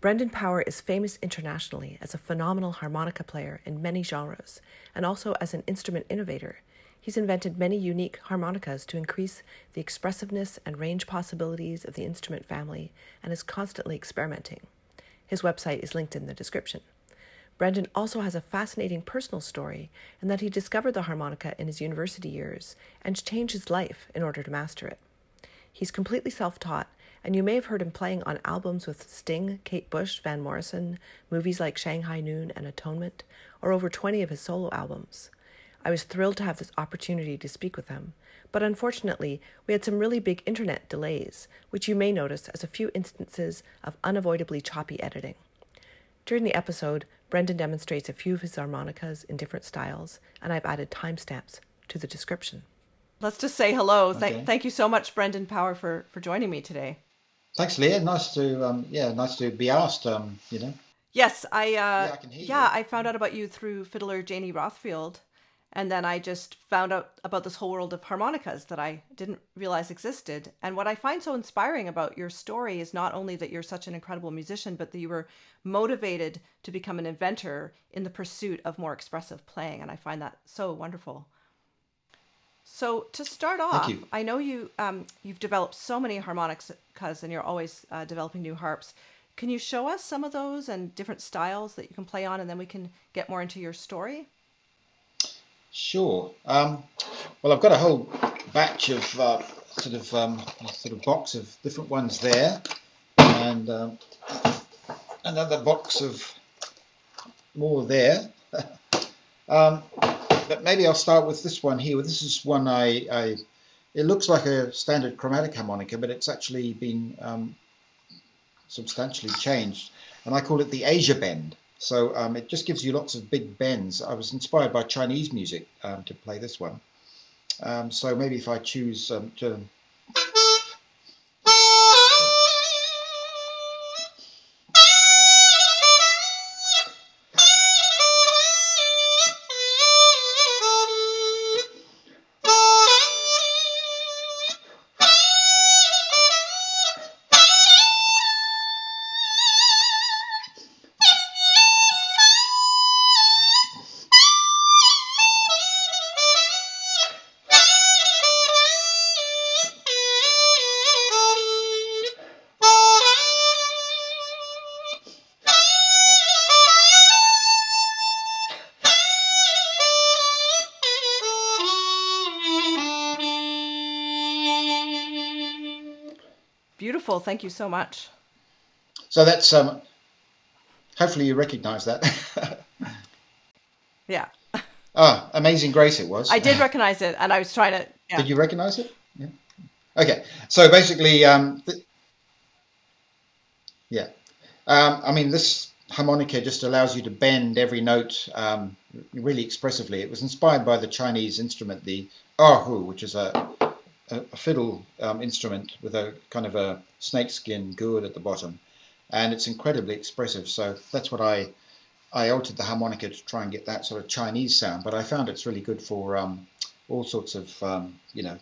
Brendan Power is famous internationally as a phenomenal harmonica player in many genres and also as an instrument innovator. He's invented many unique harmonicas to increase the expressiveness and range possibilities of the instrument family and is constantly experimenting. His website is linked in the description. Brendan also has a fascinating personal story in that he discovered the harmonica in his university years and changed his life in order to master it. He's completely self taught, and you may have heard him playing on albums with Sting, Kate Bush, Van Morrison, movies like Shanghai Noon and Atonement, or over 20 of his solo albums. I was thrilled to have this opportunity to speak with him, but unfortunately, we had some really big internet delays, which you may notice as a few instances of unavoidably choppy editing. During the episode, Brendan demonstrates a few of his harmonicas in different styles, and I've added timestamps to the description. Let's just say hello. Th- thank you so much, Brendan Power, for, for joining me today. Thanks, Leah. Nice to um, yeah, nice to be asked. Um, you know, Yes, I uh, Yeah, I yeah. I found out about you through fiddler Janie Rothfield, and then I just found out about this whole world of harmonicas that I didn't realize existed. And what I find so inspiring about your story is not only that you're such an incredible musician, but that you were motivated to become an inventor in the pursuit of more expressive playing, and I find that so wonderful. So to start off. I know you um, you've developed so many harmonicas, and you're always uh, developing new harps. Can you show us some of those and different styles that you can play on, and then we can get more into your story? sure. Um, well, I've got a whole batch of uh, sort of um, sort of box of different ones there, and um, another box of more there. but maybe I'll start with this one here. This is one I, I it looks like a standard chromatic harmonica, but it's actually been um, substantially changed, and I call it the Asia Bend. So um, it just gives you lots of big bends. I was inspired by Chinese music um, to play this one. Um, so maybe if I choose um, to Beautiful. Thank you so much. So that's um, hopefully you recognise that. Yeah, ah, Amazing Grace it was. I did recognize it, and I was trying to. Yeah. Did you recognise it? Yeah. Okay. So basically, um, th- yeah. Um, I mean, this harmonica just allows you to bend every note um, really expressively. It was inspired by the Chinese instrument, the erhu, which is a, a, a fiddle um, instrument with a kind of a snakeskin gourd at the bottom, and it's incredibly expressive. So that's what I I altered the harmonica to try and get that sort of Chinese sound. But I found it's really good for um, all sorts of um, you know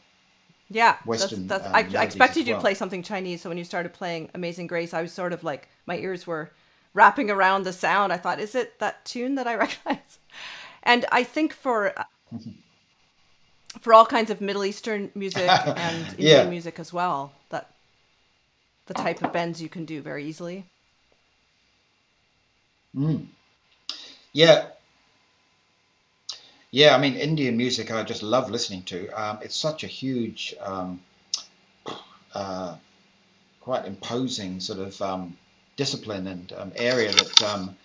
Yeah, Western, that's, that's um, I, I expected you to play something Chinese. So when you started playing Amazing Grace, I was sort of like my ears were wrapping around the sound. I thought, is it that tune that I recognize? And I think for for all kinds of Middle Eastern music and Indian Yeah. music as well, that the type of bends you can do very easily. Yeah. Yeah, I mean, Indian music I just love listening to. Um, it's such a huge, um, uh, quite imposing sort of um, discipline and um, area that, um,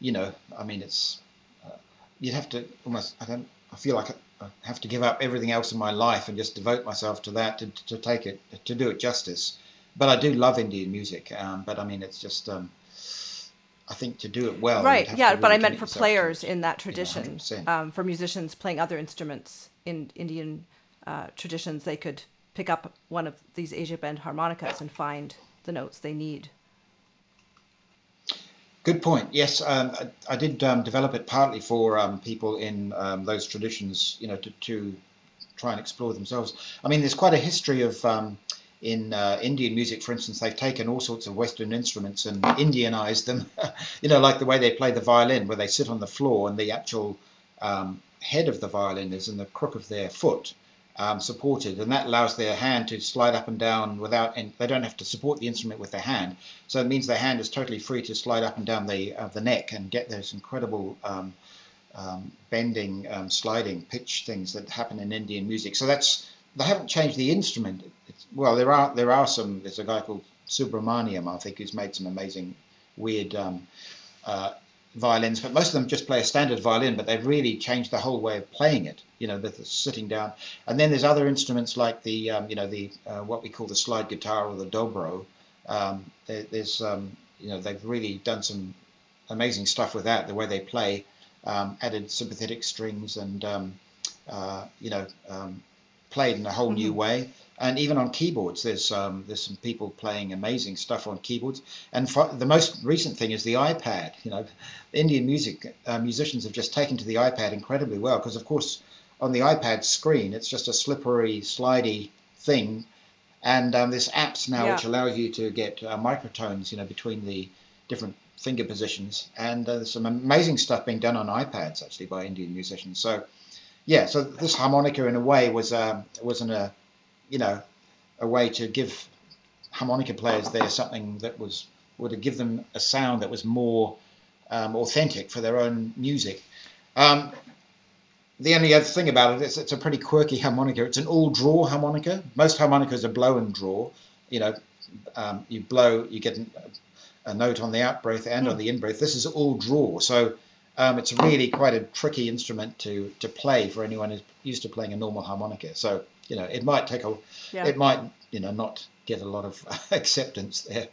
you know, I mean, it's, uh, you'd have to almost, I don't, I feel like I have to give up everything else in my life and just devote myself to that to, to take it, to do it justice. But I do love Indian music. Um, but I mean, it's just, um, I think to do it well, right yeah to but i meant for players in that you know, tradition 100%. um, for musicians playing other instruments in indian uh, traditions they could pick up one of these asia bend harmonicas and find the notes they need Good point. Yes, um, I, I did um, develop it partly for um, people in um, those traditions, you know, to, to try and explore themselves. I mean, there's quite a history of um, in uh, Indian music, for instance, they've taken all sorts of Western instruments and Indianized them. you know, like the way they play the violin, where they sit on the floor and the actual um, head of the violin is in the crook of their foot. Um, supported, and that allows their hand to slide up and down without, and they don't have to support the instrument with their hand. So it means their hand is totally free to slide up and down the uh, the neck and get those incredible um, um, bending, um, sliding, pitch things that happen in Indian music. So that's they haven't changed the instrument. It's, well, there are there are some. There's a guy called Subramaniam, I think, who's made some amazing, weird um, uh, violins. But most of them just play a standard violin. But they've really changed the whole way of playing it. You know, the, the sitting down. And then there's other instruments like the um, you know the uh, what we call the slide guitar or the dobro. Um, there, there's um, you know they've really done some amazing stuff with that. The way they play, um, added sympathetic strings and um, uh, you know played in a whole mm-hmm. new way. And even on keyboards, there's um, there's some people playing amazing stuff on keyboards. And the most recent thing is the iPad. You know, Indian music uh, musicians have just taken to the iPad incredibly well because, of course, on the iPad screen, it's just a slippery, slidey thing. And um, there's apps now yeah. which allow you to get uh, microtones, you know, between the different finger positions. And uh, there's some amazing stuff being done on iPads actually by Indian musicians. So yeah, so this harmonica in a way was um, wasn't a you know a way to give harmonica players there something that was would give them a sound that was more um, authentic for their own music. Um, the only other thing about it is it's a pretty quirky harmonica. It's an all draw harmonica. Most harmonicas are blow and draw. You know, um, you blow, you get a note on the out breath and on the in breath. This is all draw. So um, it's really quite a tricky instrument to to play for anyone who's used to playing a normal harmonica. So you know, it might take a, yeah. it might you know not get a lot of acceptance there.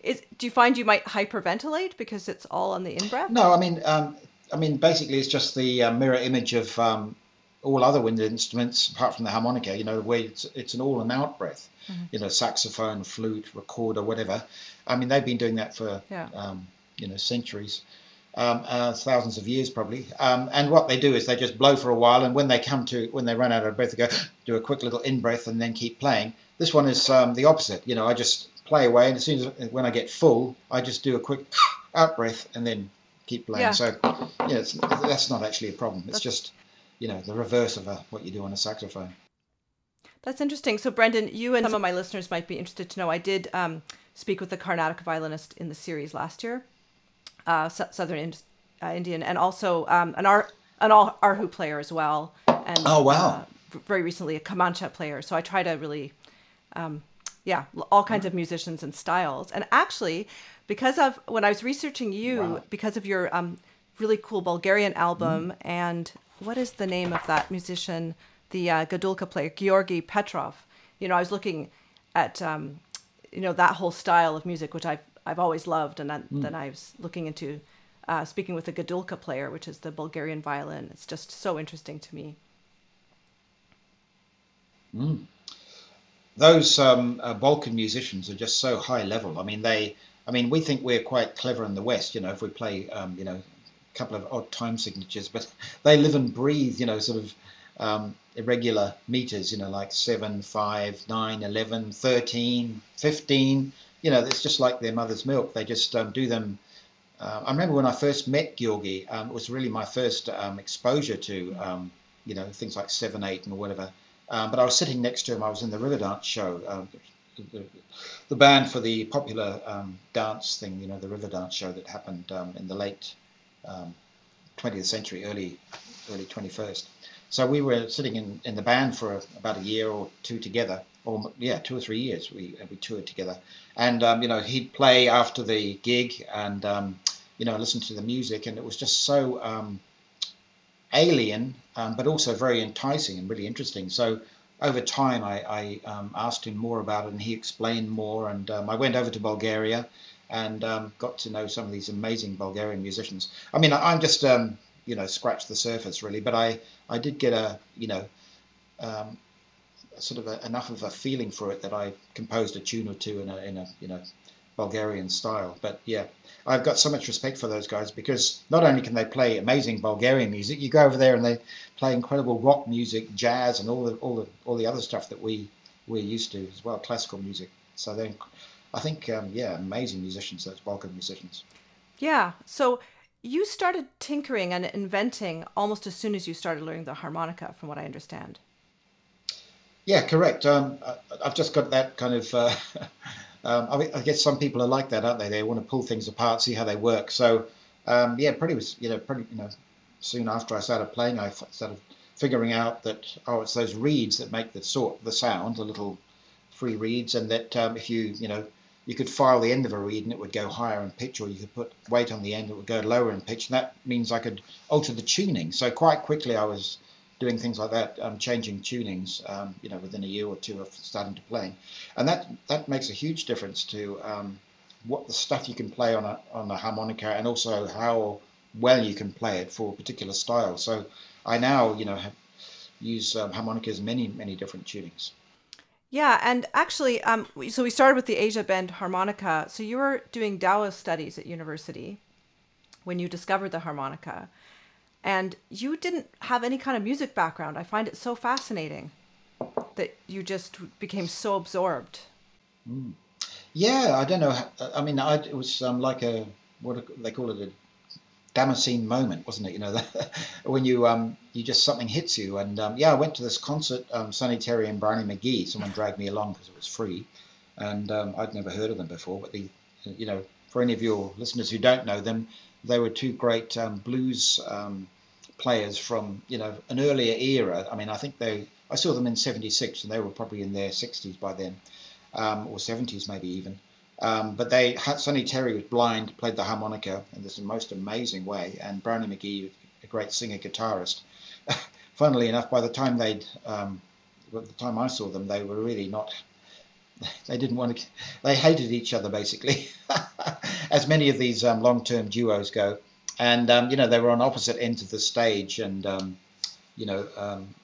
Is do you find you might hyperventilate because it's all on the in breath? No, I mean, um, I mean, basically, it's just the uh, mirror image of um, all other wind instruments apart from the harmonica. You know, where it's it's an all and out breath. Mm-hmm. You know, saxophone, flute, recorder, whatever. I mean, they've been doing that for yeah. um, you know centuries um, uh, thousands of years probably. Um, and what they do is they just blow for a while, and when they come to when they run out of breath, they go do a quick little in breath and then keep playing. This one is um, the opposite. You know, I just play away, and as soon as when I get full, I just do a quick out breath and then keep playing. Yeah. So, yeah, that's not actually a problem. It's that's... just you know the reverse of a, what you do on a saxophone. That's interesting. So, Brendan, you and some of my listeners might be interested to know. I did um, speak with a Carnatic violinist in the series last year, uh, Southern uh, Indian, and also um, an Ar- an Erhu player as well. And oh wow! Uh, very recently, a Kamancha player. So I try to really, um, yeah, all kinds of musicians and styles. And actually, because of when I was researching you, wow. because of your um, really cool Bulgarian album, mm. and what is the name of that musician? The uh, Gadulka player, Georgi Petrov. You know, I was looking at um, you know that whole style of music, which I've I've always loved, and then, mm. then I was looking into uh, speaking with a Gadulka player, which is the Bulgarian violin. It's just so interesting to me. Mm. Those um, uh, Balkan musicians are just so high level. I mean, they. I mean, we think we're quite clever in the West, you know, if we play, um, you know, a couple of odd time signatures, but they live and breathe, you know, sort of um, irregular meters, you know, like 7, 5, 9, 11, 13, 15 you know, it's just like their mother's milk. They just um, do them. Uh, I remember when I first met Georgi, um, it was really my first um, exposure to, um, you know, things like seven, eight, and whatever. Um, but I was sitting next to him. I was in the Riverdance show, um, the, the, band for the popular dance thing, you know, the Riverdance show that happened in the late 20th century, early early 21st. So we were sitting in, in the band for about a year or two together, yeah, two or three years. We we toured together, and um, you know he'd play after the gig, and um, you know listen to the music, and it was just so um, alien, um, but also very enticing and really interesting. So over time, I, I um, asked him more about it, and he explained more, and um, I went over to Bulgaria and got to know some of these amazing Bulgarian musicians. I mean, I, am just you know scratched the surface really, but I I did get a you know sort of a, enough of a feeling for it that I composed a tune or two in a in a you know Bulgarian style. But yeah, I've got so much respect for those guys because not only can they play amazing Bulgarian music, you go over there and they play incredible rock music, jazz, and all the all the all the other stuff that we we're used to as well, classical music. So then, I think, um, yeah, amazing musicians, those Balkan musicians. Yeah. So you started tinkering and inventing almost as soon as you started learning the harmonica, from what I understand. Yeah, correct. Um, I've just got that kind of. Uh, um, I, guess some people are like that, aren't they? They want to pull things apart, see how they work. So, um, yeah, pretty you know pretty you know soon after I started playing, I started figuring out that oh, it's those reeds that make the sort the sound, the little free reeds, and that um, if you you know you could file the end of a reed and it would go higher in pitch, or you could put weight on the end, it would go lower in pitch, and that means I could alter the tuning. So quite quickly, I was doing things like that, um, changing tunings, um, you know, within a year or two of starting to play, and that that makes a huge difference to um, what the stuff you can play on a on a harmonica, and also how well you can play it for a particular style. So I now, you know, have, use um, harmonicas many many different tunings. Yeah, and actually, um, so we started with the Asia Bend harmonica. So you were doing Taoist studies at university when you discovered the harmonica, and you didn't have any kind of music background. I find it so fascinating that you just became so absorbed. Mm. Yeah, I don't know. I mean, I, it was um, like a what they call it a Damascene moment, wasn't it? You know, when you um, you just something hits you. And um, yeah, I went to this concert, um, Sonny Terry and Brownie McGhee. Someone dragged me along because it was free, and um, I'd never heard of them before. But the, you know, for any of your listeners who don't know them, they were two great um, blues um, players from you know an earlier era. I mean, I think they I saw them in '76, and they were probably in their 60s by then, or 70s maybe even. Um, but they Sonny Terry was blind, played the harmonica in this most amazing way, and Brownie McGhee, a great singer guitarist. Funnily enough, by the time they'd, um, by the time I saw them, they were really not. They didn't want to. They hated each other basically, as many of these um, long-term duos go. And um, you know they were on opposite ends of the stage, and um, you know um,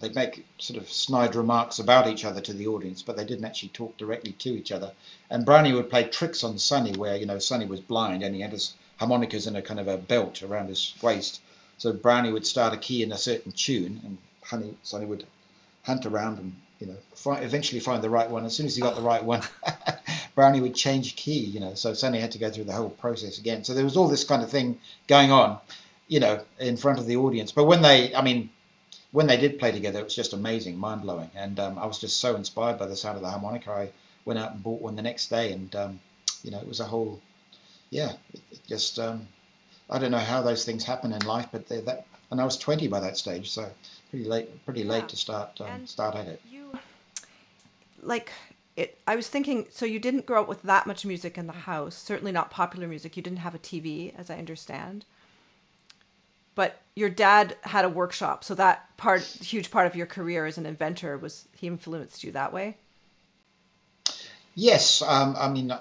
they'd make sort of snide remarks about each other to the audience, but they didn't actually talk directly to each other. And Brownie would play tricks on Sonny, where you know Sonny was blind and he had his harmonicas in a kind of a belt around his waist. So Brownie would start a key in a certain tune, and Honey Sonny would hunt around and you know find, eventually find the right one. As soon as he got the right one, Brownie would change key. You know, so Sonny had to go through the whole process again. So there was all this kind of thing going on, you know, in front of the audience. But when they, I mean when they did play together, it was just amazing, mind blowing, and um, I was just so inspired by the sound of the harmonica. I went out and bought one the next day, and um, you know, it was a whole, yeah, it, it just um, I don't know how those things happen in life, but they're that, and I was 20 by that stage, so pretty late, pretty yeah. late to start um, start at it. You, like it, I was thinking, so you didn't grow up with that much music in the house, certainly not popular music. You didn't have a TV, as I understand. But your dad had a workshop so that part huge part of your career as an inventor was he influenced you that way? Yes um, i mean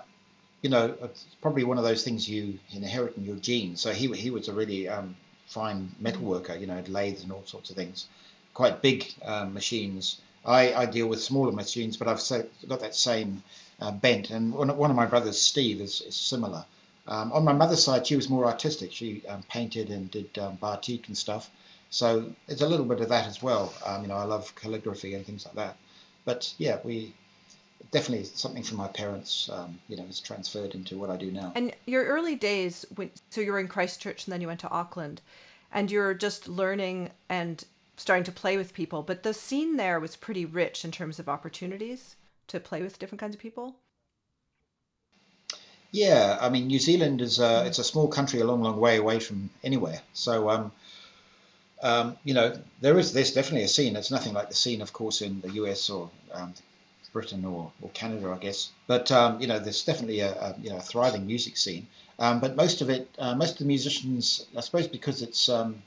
you know it's probably one of those things you inherit in your genes. So he, he was a really um, fine metal worker you know lathes and all sorts of things. Quite big um, machines I, I deal with smaller machines but i've got that same uh, bent and one, one of my brothers steve is, is similar um, on my mother's side, she was more artistic. She um, painted and did um, batik and stuff. So it's a little bit of that as well. Um, you know, I love calligraphy and things like that. But yeah, we definitely something from my parents. Um, you know, is transferred into what I do now. And your early days, when, so you were in Christchurch and then you went to Auckland, and you're just learning and starting to play with people. But the scene there was pretty rich in terms of opportunities to play with different kinds of people. Yeah, I mean, New Zealand is a, it's a small country a long, long way away from anywhere. So, um, um, you know, there is there's definitely a scene. It's nothing like the scene, of course, in the US or um, Britain or, or Canada, I guess. But um, you know, there's definitely a, a, you know a thriving music scene. Um, but most of it, uh, most of the musicians, I suppose, because it's um,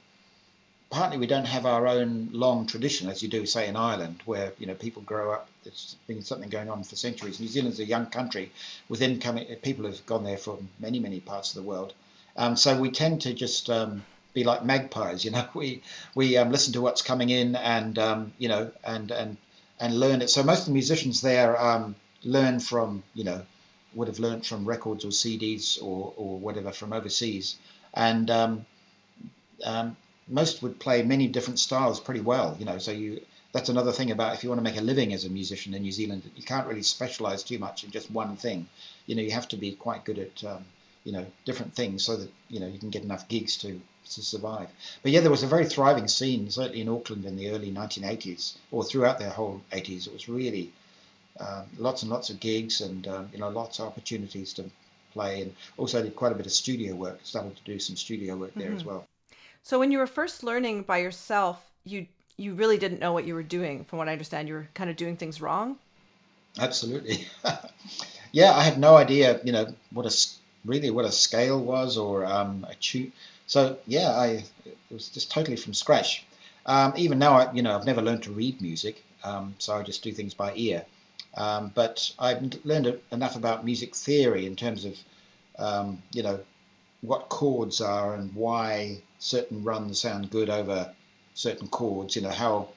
partly we don't have our own long tradition as you do, say, in Ireland, where you know people grow up. There's been something going on for centuries. New Zealand's a young country with incoming people have gone there from many many parts of the world. Um, so we tend to just um, be like magpies, you know. We we um, listen to what's coming in and um, you know and and and learn it. So most of the musicians there um, learn from you know would have learned from records or CDs or or whatever from overseas and um, um, most would play many different styles pretty well, you know. So you that's another thing about if you want to make a living as a musician in New Zealand, you can't really specialize too much in just one thing. You know, you have to be quite good at um, you know different things so that you know you can get enough gigs to to survive. But yeah, there was a very thriving scene, certainly in Auckland in the early 1980s, or throughout the whole 80s. It was really um, lots and lots of gigs, and um, you know lots of opportunities to play, and also did quite a bit of studio work. Started to do some studio work there mm-hmm. as well. So when you were first learning by yourself, you you really didn't know what you were doing. From what I understand, you were kind of doing things wrong. Absolutely. yeah, I had no idea, you know, what a really what a scale was or um, a tune. So yeah, I it was just totally from scratch. Um, even now, I, you know, I've never learned to read music, um, so I just do things by ear. Um, but I've learned enough about music theory in terms of, um, you know, what chords are and why certain runs sound good over certain chords. You know how,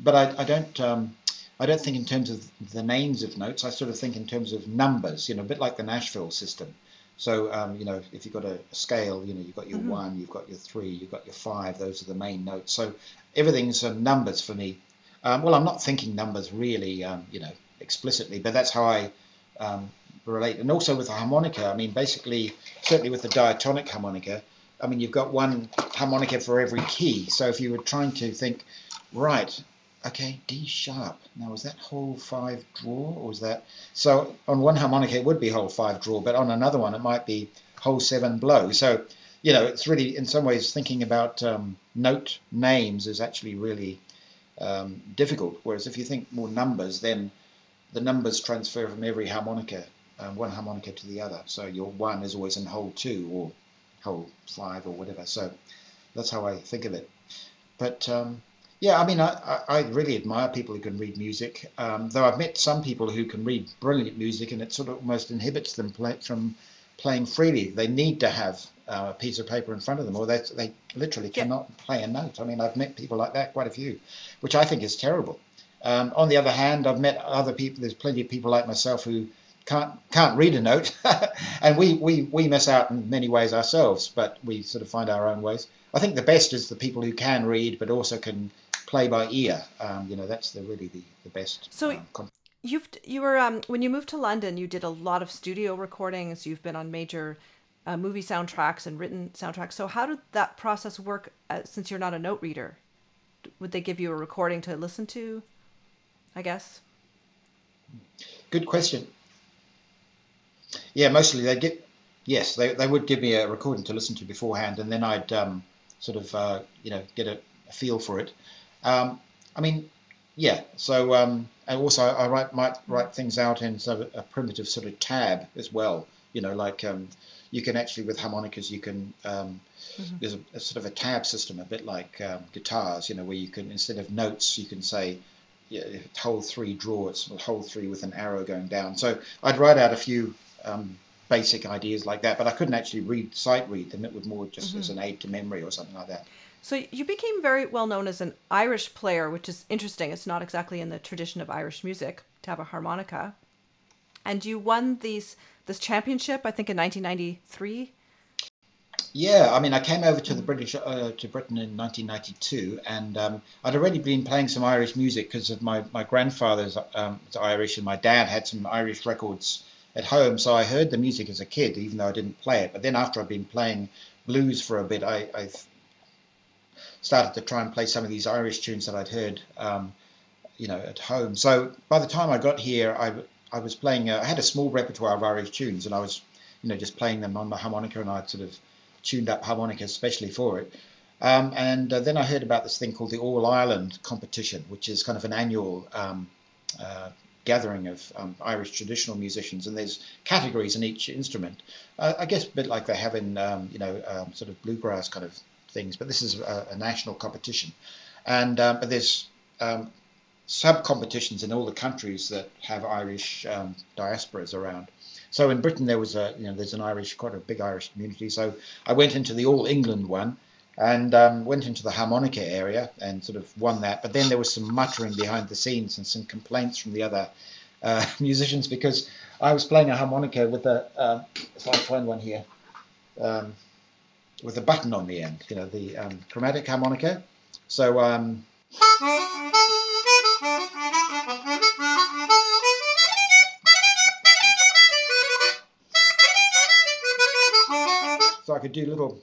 but I, I don't. Um, I don't think in terms of the names of notes. I sort of think in terms of numbers. You know, a bit like the Nashville system. So um, you know, if you've got a, scale, you know, you've got your mm-hmm. one, you've got your three, you've got your five. Those are the main notes. So everything's numbers for me. Um, well, I'm not thinking numbers really, um, you know, explicitly, but that's how I um, relate. And also with the harmonica, I mean, basically, certainly with the diatonic harmonica, I mean, you've got one harmonica for every key. So if you were trying to think, right, okay, D sharp. Now, is that hole five draw or is that? So on one harmonica, it would be hole five draw, but on another one, it might be hole seven blow. So, you know, it's really, in some ways, thinking about um, note names is actually really um, difficult. Whereas if you think more numbers, then the numbers transfer from every harmonica, um, one harmonica to the other. So your one is always in hole two or hole five or whatever. So that's how I think of it. But um, yeah, I mean, I, I really admire people who can read music. Um, though I've met some people who can read brilliant music, and it sort of almost inhibits them play, from playing freely. They need to have uh, a piece of paper in front of them, or they, they literally yeah. cannot play a note. I mean, I've met people like that, quite a few, which I think is terrible. Um, on the other hand, I've met other people. There's plenty of people like myself who can't can't read a note, and we, we we miss out in many ways ourselves. But we sort of find our own ways. I think the best is the people who can read, but also can play by ear. Um, you know, that's the really the, the best. So. Um, You've you were um, when you moved to London, you did a lot of studio recordings. You've been on major uh, movie soundtracks and written soundtracks. So how did that process work? Uh, since you're not a note reader, would they give you a recording to listen to? I guess. Good question. Yeah, mostly they get. Yes, they, they would give me a recording to listen to beforehand, and then I'd um, sort of uh, you know get a, a, feel for it. Um, I mean, yeah. So um, and also I write might write things out in sort of a primitive sort of tab as well. You know, like um, you can actually with harmonicas you can um, mm-hmm. there's a, a, sort of a tab system, a bit like um, guitars. You know, where you can instead of notes you can say yeah, hole three draw, it's hole three with an arrow going down. So I'd write out a few um, basic ideas like that, but I couldn't actually read sight read them. It would more just mm-hmm. as an aid to memory or something like that. So you became very well known as an Irish player, which is interesting. It's not exactly in the tradition of Irish music to have a harmonica. And you won these this championship, I think, in 1993. Yeah, I mean, I came over to the British uh, to Britain in 1992, and um, I'd already been playing some Irish music because of my my grandfather's um, Irish, and my dad had some Irish records at home, so I heard the music as a kid, even though I didn't play it. But then after I'd been playing blues for a bit, I, I started to try and play some of these Irish tunes that I'd heard, um, you know, at home. So by the time I got here, I I was playing. Uh, I had a small repertoire of Irish tunes, and I was, you know, just playing them on my harmonica, and I'd sort of tuned up harmonica especially for it. Um, and uh, then I heard about this thing called the All Ireland competition, which is kind of an annual um, uh, gathering of um, Irish traditional musicians, and there's categories in each instrument. Uh, I guess a bit like they have in um, you know um, sort of bluegrass kind of things, but this is a, a national competition. And um, but there's um, sub competitions in all the countries that have Irish um, diasporas around. So in Britain there was a you know there's an Irish quite a big Irish community. So I went into the All England one and um, went into the harmonica area and sort of won that. But then there was some muttering behind the scenes and some complaints from the other uh, musicians because I was playing a harmonica with a, uh, if I find one here, um, with a button on the end, you know, the um, chromatic harmonica. So, um, so I could do little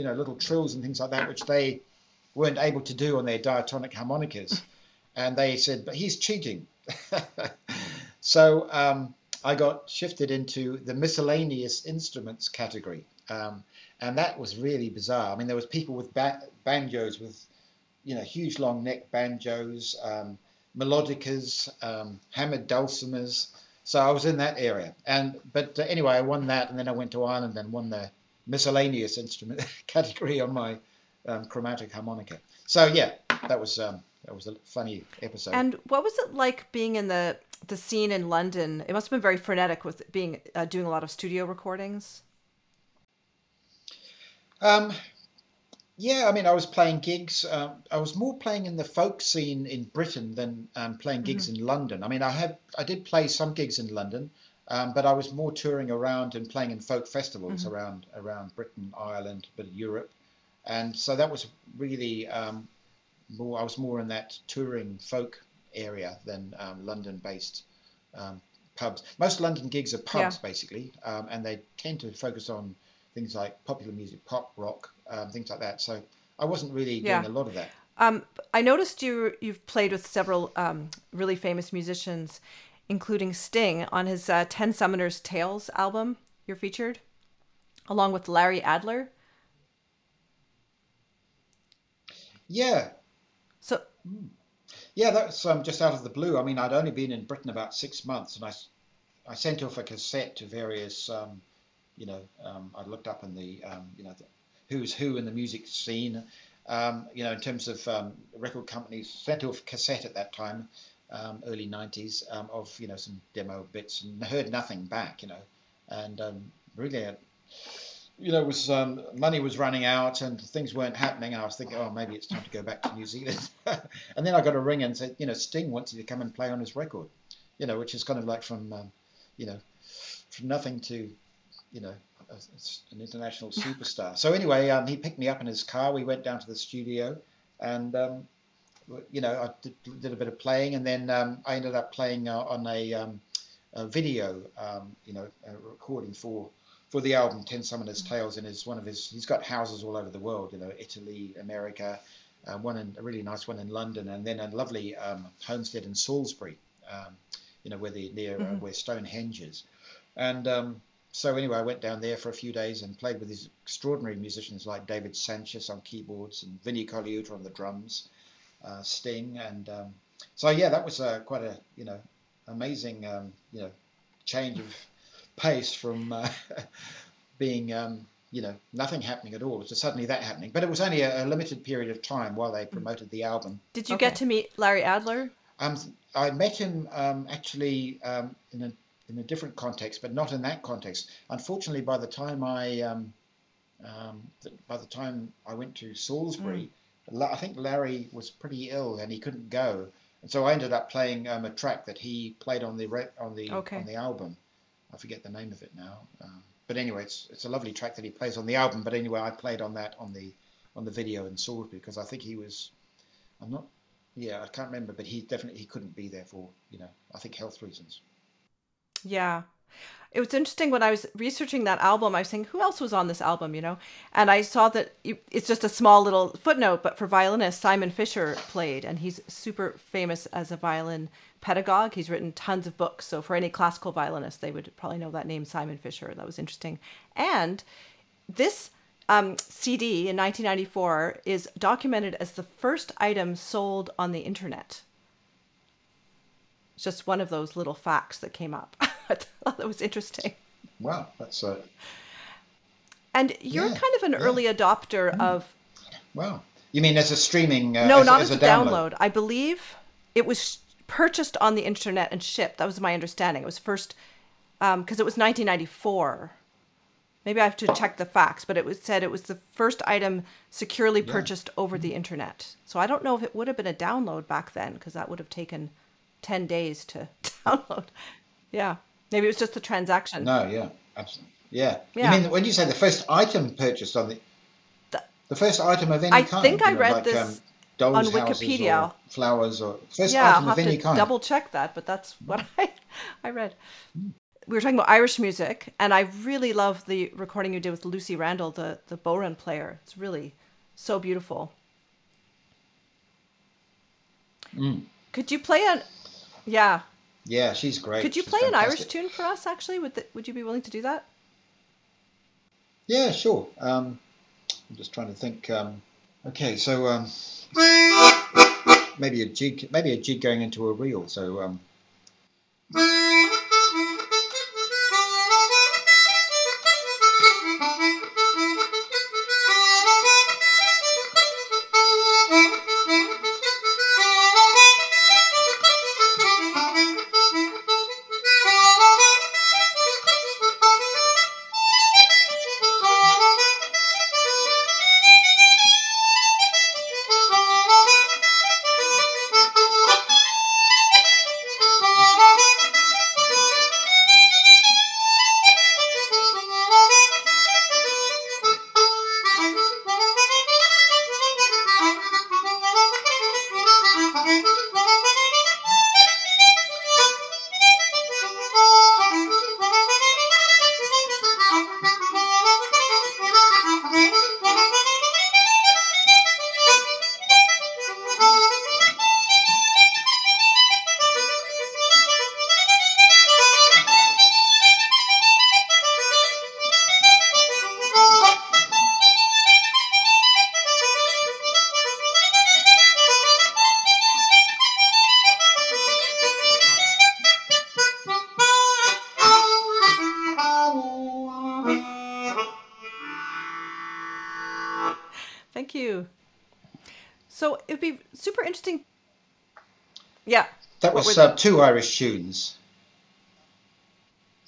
you know, little trills and things like that, which they weren't able to do on their diatonic harmonicas. And they said, but he's cheating. so um, I got shifted into the miscellaneous instruments category. Um, and that was really bizarre. I mean, there was people with ba- banjos with, you know, huge long neck banjos, um, melodicas, um, hammered dulcimers. So I was in that area. And but uh, anyway, I won that, and then I went to Ireland and won the miscellaneous instrument category on my um, chromatic harmonica. So yeah, that was um, that was a funny episode. And what was it like being in the the scene in London? It must have been very frenetic with being uh, doing a lot of studio recordings. Um, yeah, I mean, I was playing gigs. Uh, I was more playing in the folk scene in Britain than um, playing gigs mm-hmm. in London. I mean, I had I did play some gigs in London, um, but I was more touring around and playing in folk festivals mm-hmm. around around Britain, Ireland, of Europe, and so that was really um, more. I was more in that touring folk area than um, London-based um, pubs. Most London gigs are pubs yeah. basically, um, and they tend to focus on things like popular music, pop, rock, um, things like that. So I wasn't really yeah. doing a lot of that. Um, I noticed you you've played with several um, really famous musicians, including Sting on his uh, Ten Summoners Tales album. You're featured, along with Larry Adler. Yeah. So. Yeah, that's um, just out of the blue. I mean, I'd only been in Britain about six months, and I, I sent off a cassette to various um, you know, um, I looked up in the, um, you know, the who's who in the music scene, um, you know, in terms of um, record companies, sent off cassette at that time, um, early 90s, um, of, you know, some demo bits and heard nothing back, you know, and really, uh, you know, was money was running out and things weren't happening. I was thinking, oh, maybe it's time to go back to New Zealand. and then I got a ring and said, you know, Sting wants you to come and play on his record, you know, which is kind of like from, you know, from nothing to you know, an international superstar. So anyway, um, he picked me up in his car. We went down to the studio, and um, you know, I did, did, a bit of playing, and then um, I ended up playing uh, on a, um, a video, um, you know, recording for for the album Ten Summoners Tales, and is one of his. He's got houses all over the world, you know, Italy, America, uh, one in a really nice one in London, and then a lovely um, homestead in Salisbury, you know, where the near uh, mm-hmm. uh, where Stonehenge is, and so anyway, I went down there for a few days and played with these extraordinary musicians like David Sancious on keyboards and Vinnie Colaiuta on the drums, Sting, and um, so yeah, that was uh, quite a you know amazing um, you know change of pace from uh, being um, you know nothing happening at all to suddenly that happening. But it was only a, a limited period of time while they promoted the album. Did you okay. get to meet Larry Adler? Um, I met him um, actually um, in a in a different context, but not in that context. Unfortunately, by the time I um, um, by the time I went to Salisbury, mm. I think Larry was pretty ill and he couldn't go, and so I ended up playing um, a track that he played on the re- on the okay. on the album. I forget the name of it now, um, but anyway, it's it's a lovely track that he plays on the album. But anyway, I played on that on the on the video in Salisbury because I think he was, I'm not, yeah, I can't remember, but he definitely he couldn't be there for you know I think health reasons. Yeah. It was interesting when I was researching that album. I was saying, who else was on this album, you know? And I saw that it's just a small little footnote, but for violinist, Simon Fisher played, and he's super famous as a violin pedagogue. He's written tons of books. So for any classical violinist, they would probably know that name, Simon Fisher. That was interesting. And this um, CD in 1994 is documented as the first item sold on the internet. It's just one of those little facts that came up. I thought that was interesting. Wow, that's a. Uh... And you're yeah, kind of an yeah. early adopter mm. of. Wow, you mean as a streaming? Uh, no, as, not as, as a, download. download. I believe it was purchased on the internet and shipped. That was my understanding. It was first because um, it was 1994. Maybe I have to check the facts, but it was said it was the first item securely yeah. purchased over the internet. So I don't know if it would have been a download back then because that would have taken 10 days to download. Yeah. Maybe it was just the transaction. No, yeah. Absolutely. Yeah. yeah. You mean when you say the first item purchased on the the, the first item of any I kind? I think I know, read like, this um, on Wikipedia. Or flowers or first yeah, item I'll of any kind. Double check that, but that's what I I read. we were talking about Irish music, and I really love the recording you did with Lucy Randall, the the bodhrán player. It's really so beautiful. Mm. Could you play an? Yeah. Yeah, she's great. Could you She's play an Irish tune for us? Actually, would the, would you be willing to do that? Yeah, sure. Um, I'm just trying to think. Um, okay, so um, maybe a jig, maybe a jig going into a reel. So uh, two Irish tunes.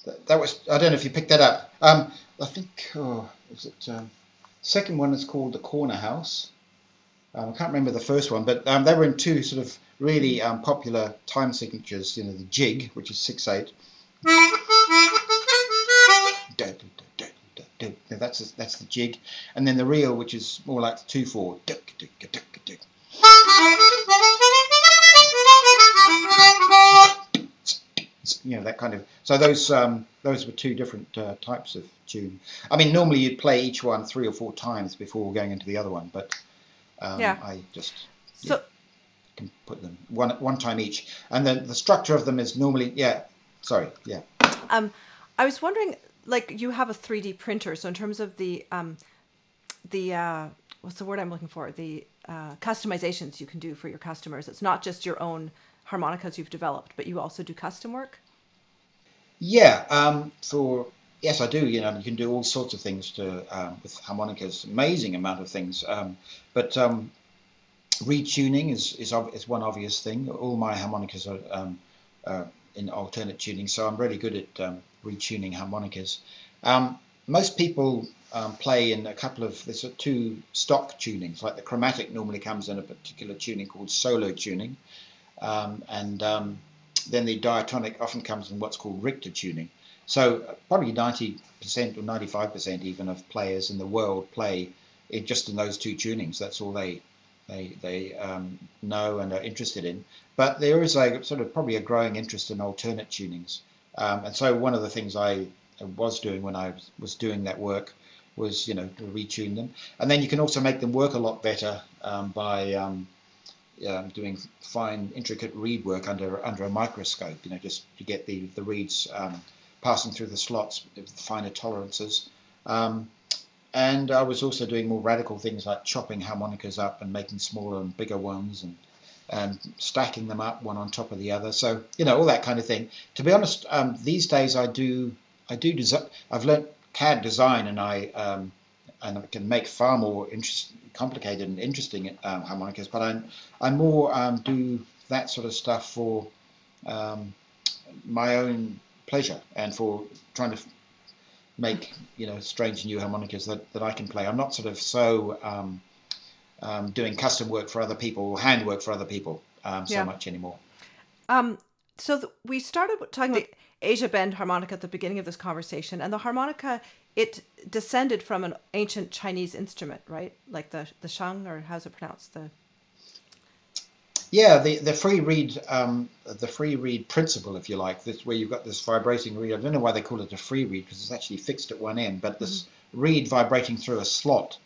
That, that was I don't know if you picked that up. Um, I think oh, is it um, second one is called the Corner House. Um, I can't remember the first one, but um, they were in two sort of really um, popular time signatures. You know, the jig, which is six eight. That's that's the jig, and then the reel, which is more like the two four. You know that kind of. So those um, those were two different uh, types of tune. I mean, normally you'd play each one three or four times before going into the other one, but um, Yeah. I just So can put them one one time each, and then the structure of them is normally yeah. Sorry, yeah. um, I was wondering, like, you have a three D printer, so in terms of the um, the uh, what's the word I'm looking for? The uh, customizations you can do for your customers. It's not just your own harmonicas you've developed, but you also do custom work. Yeah, um, for yes, I do. You know, you can do all sorts of things to um, with harmonicas, amazing amount of things. Um, but um, retuning is is, is one obvious thing. All my harmonicas are um, uh, in alternate tuning, so I'm really good at um, retuning harmonicas. Most people play in a couple of there's two stock tunings. Like the chromatic normally comes in a particular tuning called solo tuning, and then the diatonic often comes in what's called Richter tuning. So probably 90% or 95% even of players in the world play it just in those two tunings. That's all they they they um, know and are interested in. But there is a sort of probably a growing interest in alternate tunings. Um, and so one of the things I was doing when I was- doing that work was you know to retune them, and then you can also make them work a lot better um, by um, doing fine, intricate reed work under under a microscope. You know, just to get the the reeds um, passing through the slots with finer tolerances. Um, and I was also doing more radical things like chopping harmonicas up and making smaller and bigger ones and and stacking them up one on top of the other. So you know all that kind of thing. To be honest, um, these days I do I do design. I've learnt CAD design and I um, and I can make far more interest, complicated and interesting um, harmonicas. But I I more um, do that sort of stuff for um, my own pleasure and for trying to make you know strange new harmonicas that, that I can play. I'm not sort of so um, um, doing custom work for other people or hand work for other people um, so Yeah. much anymore. Um, so th- we started talking about Asia Bend harmonica at the beginning of this conversation, and the harmonica it descended from an ancient Chinese instrument, right? Like the the sheng, or how's it pronounced? The Yeah, the, the free reed um, the free reed principle, if you like, this, where you've got this vibrating reed. I don't know why they call it a free reed because it's actually fixed at one end, but this mm-hmm. reed vibrating through a slot.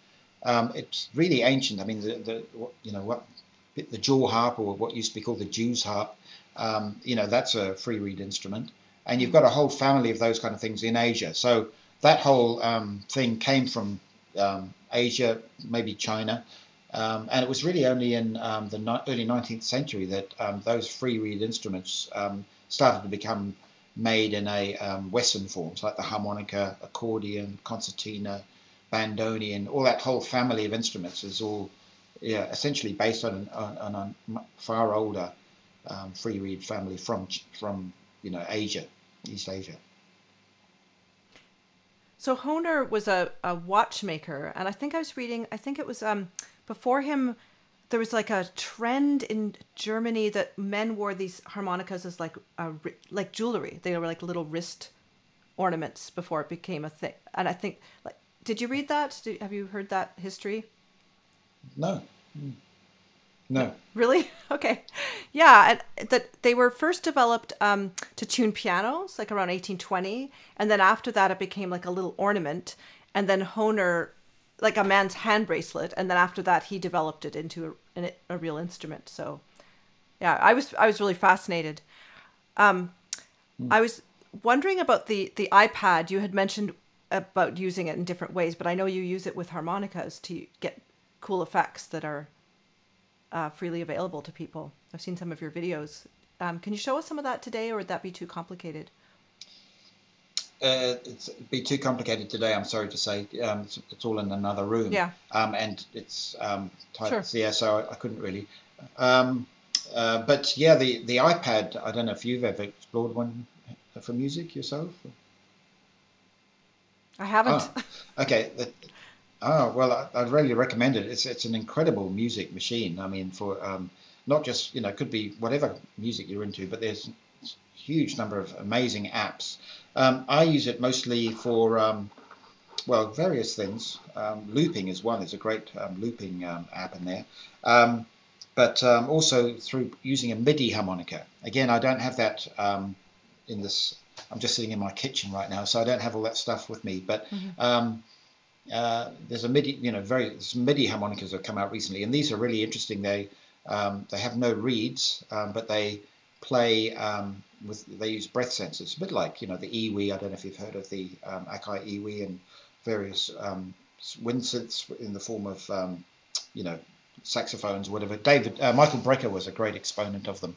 Um, it's really ancient. I mean, the, the you know what the jaw harp or what used to be called the Jew's harp. Um, you know, that's a free reed instrument, and you've got a whole family of those kind of things in Asia. So that whole um, thing came from um, Asia, maybe China. Um, and it was really only in um, the ni- early 19th century that um, those free reed instruments um, started to become made in a Western forms, like the harmonica, accordion, concertina, bandoneon, all that whole family of instruments is all yeah, essentially based on, on, on a far older free reed family from from you know Asia, East Asia. So Hohner was a, a watchmaker, and I think I was reading. I think it was um, before him. There was like a trend in Germany that men wore these harmonicas as like a, like jewelry. They were like little wrist ornaments before it became a thing. And I think like, did you read that? Did, have you heard that history? No. No. Really? Okay. Yeah, that they were first developed um, to tune pianos, like around 1820, and then after that, it became like a little ornament, and then Hohner, like a man's hand bracelet, and then after that, he developed it into a, a real instrument. So, yeah, I was I was really fascinated. Um, mm. I was wondering about the the iPad. You had mentioned about using it in different ways, but I know you use it with harmonicas to get cool effects that are uh, freely available to people. I've seen some of your videos. Um, can you show us some of that today, or would that be too complicated? Uh, it'd be too complicated today. I'm sorry to say. Um, it's, it's, all in another room. Yeah. Um, and it's um, tight. Sure. Yeah, so I, I couldn't really. Um, uh, but yeah, the the iPad. I don't know if you've ever explored one for music yourself. I haven't. Oh, okay. Oh well, I, would really recommend it. It's it's an incredible music machine. I mean, for um, not just you know, it could be whatever music you're into, but there's a huge number of amazing apps. Um, I use it mostly for um, well, various things. Um, looping is one. There's a great um, looping um, app in there. but also through using a MIDI harmonica. Again, I don't have that in this. I'm just sitting in my kitchen right now, so I don't have all that stuff with me. But mm-hmm uh, there's a MIDI, you know, very MIDI harmonicas have come out recently, and these are really interesting. They um, they have no reeds, um, but they play um, with they use breath sensors, a bit like you know the EWI. I don't know if you've heard of the um, Akai EWI and various um, wind synths in the form of um, you know saxophones whatever. David uh, Michael Brecker was a great exponent of them.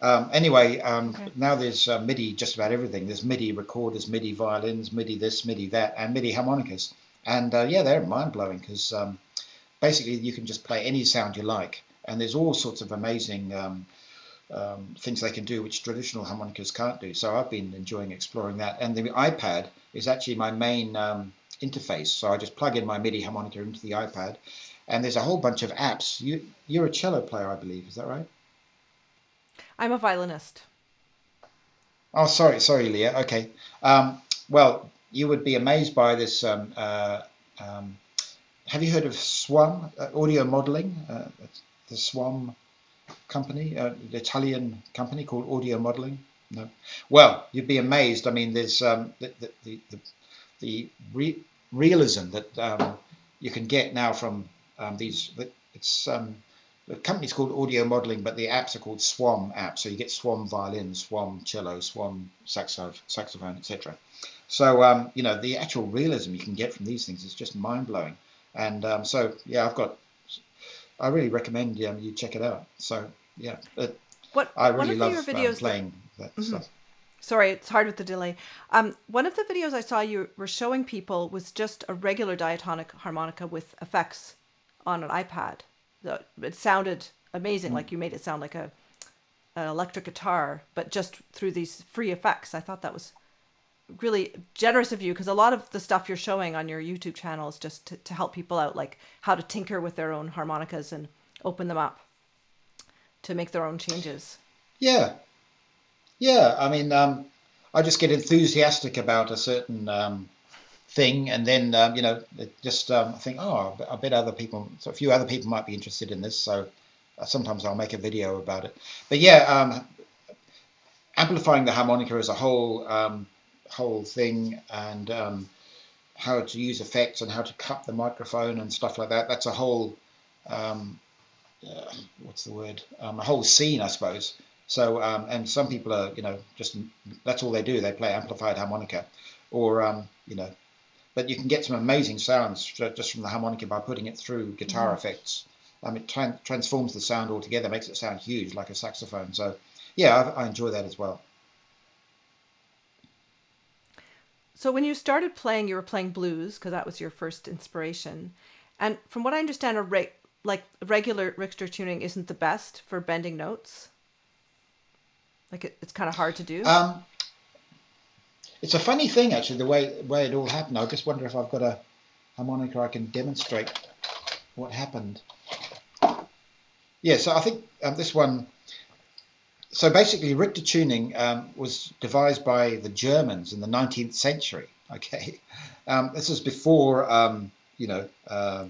Um, anyway, um, okay. now there's uh, MIDI just about everything. There's MIDI recorders, MIDI violins, MIDI this, MIDI that, and MIDI harmonicas. And uh, yeah, they're mind blowing because um, basically you can just play any sound you like, and there's all sorts of amazing um, um, things they can do which traditional harmonicas can't do. So I've been enjoying exploring that. And the iPad is actually my main um, interface. So I just plug in my MIDI harmonica into the iPad, and there's a whole bunch of apps. You you're a cello player, I believe. Is that right? I'm a violinist. Oh, sorry, sorry, Leah. Okay. Um, well, you would be amazed by this. Um, uh, um, have you heard of SWAM uh, audio modeling? Uh, the SWAM company, uh, the Italian company called Audio Modeling. No, well, you'd be amazed. I mean, there's um, the the the, the, re- realism that um, you can get now from um, these. It's um, the company's called Audio Modeling, but the apps are called SWAM apps. So you get SWAM violin, SWAM cello, SWAM saxophone, etc. So um, you know the actual realism you can get from these things is just mind blowing. And um, so yeah, I've got. I really recommend um, you check it out. So yeah, it, what I really love um, videos playing that, that mm-hmm. stuff. Sorry, it's hard with the delay. Um, one of the videos I saw you were showing people was just a regular diatonic harmonica with effects on an iPad. It sounded amazing, mm. like you made it sound like a an electric guitar, but just through these free effects. I thought that was really generous of you because a lot of the stuff you're showing on your YouTube channel is just to, to help people out, like how to tinker with their own harmonicas and open them up to make their own changes. Yeah. Yeah. I mean, um, I just get enthusiastic about a certain um, thing and then, um, you know, just um, think, oh, I bet other people, so a few other people might be interested in this. So sometimes I'll make a video about it. But yeah, um, amplifying the harmonica as a whole um, whole thing and um, how to use effects and how to cut the microphone and stuff like that. That's a whole um, uh, what's the word? Um, a whole scene, I suppose. So um, and some people are you know just that's all they do. They play amplified harmonica, or um, you know, but you can get some amazing sounds just from the harmonica by putting it through guitar mm. effects. Um, it tra- transforms the sound altogether, makes it sound huge like a saxophone. So yeah, I, I enjoy that as well. So when you started playing, you were playing blues because that was your first inspiration. And from what I understand, a re- like regular Richter tuning isn't the best for bending notes. Like it, it's kind of hard to do. Um, it's a funny thing actually, the way way it all happened. I just wonder if I've got a harmonica I can demonstrate what happened. Yeah, so I think um, this one so basically, Richter tuning um, was devised by the Germans in the 19th century. Okay, um, this was before um, you know uh,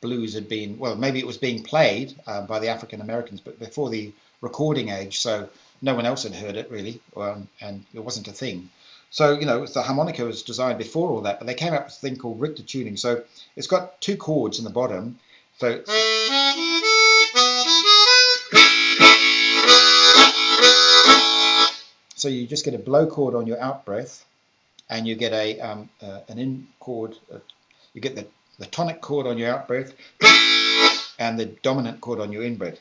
blues had been well, maybe it was being played uh, by the African Americans, but before the recording age, so no one else had heard it really, um, and it wasn't a thing. So you know, the harmonica was designed before all that, but they came up with a thing called Richter tuning. So it's got two chords in the bottom. So So you just get a blow chord on your out breath, and you get a um, uh, an in chord. Uh, you get the, the tonic chord on your out breath, and the dominant chord on your in breath.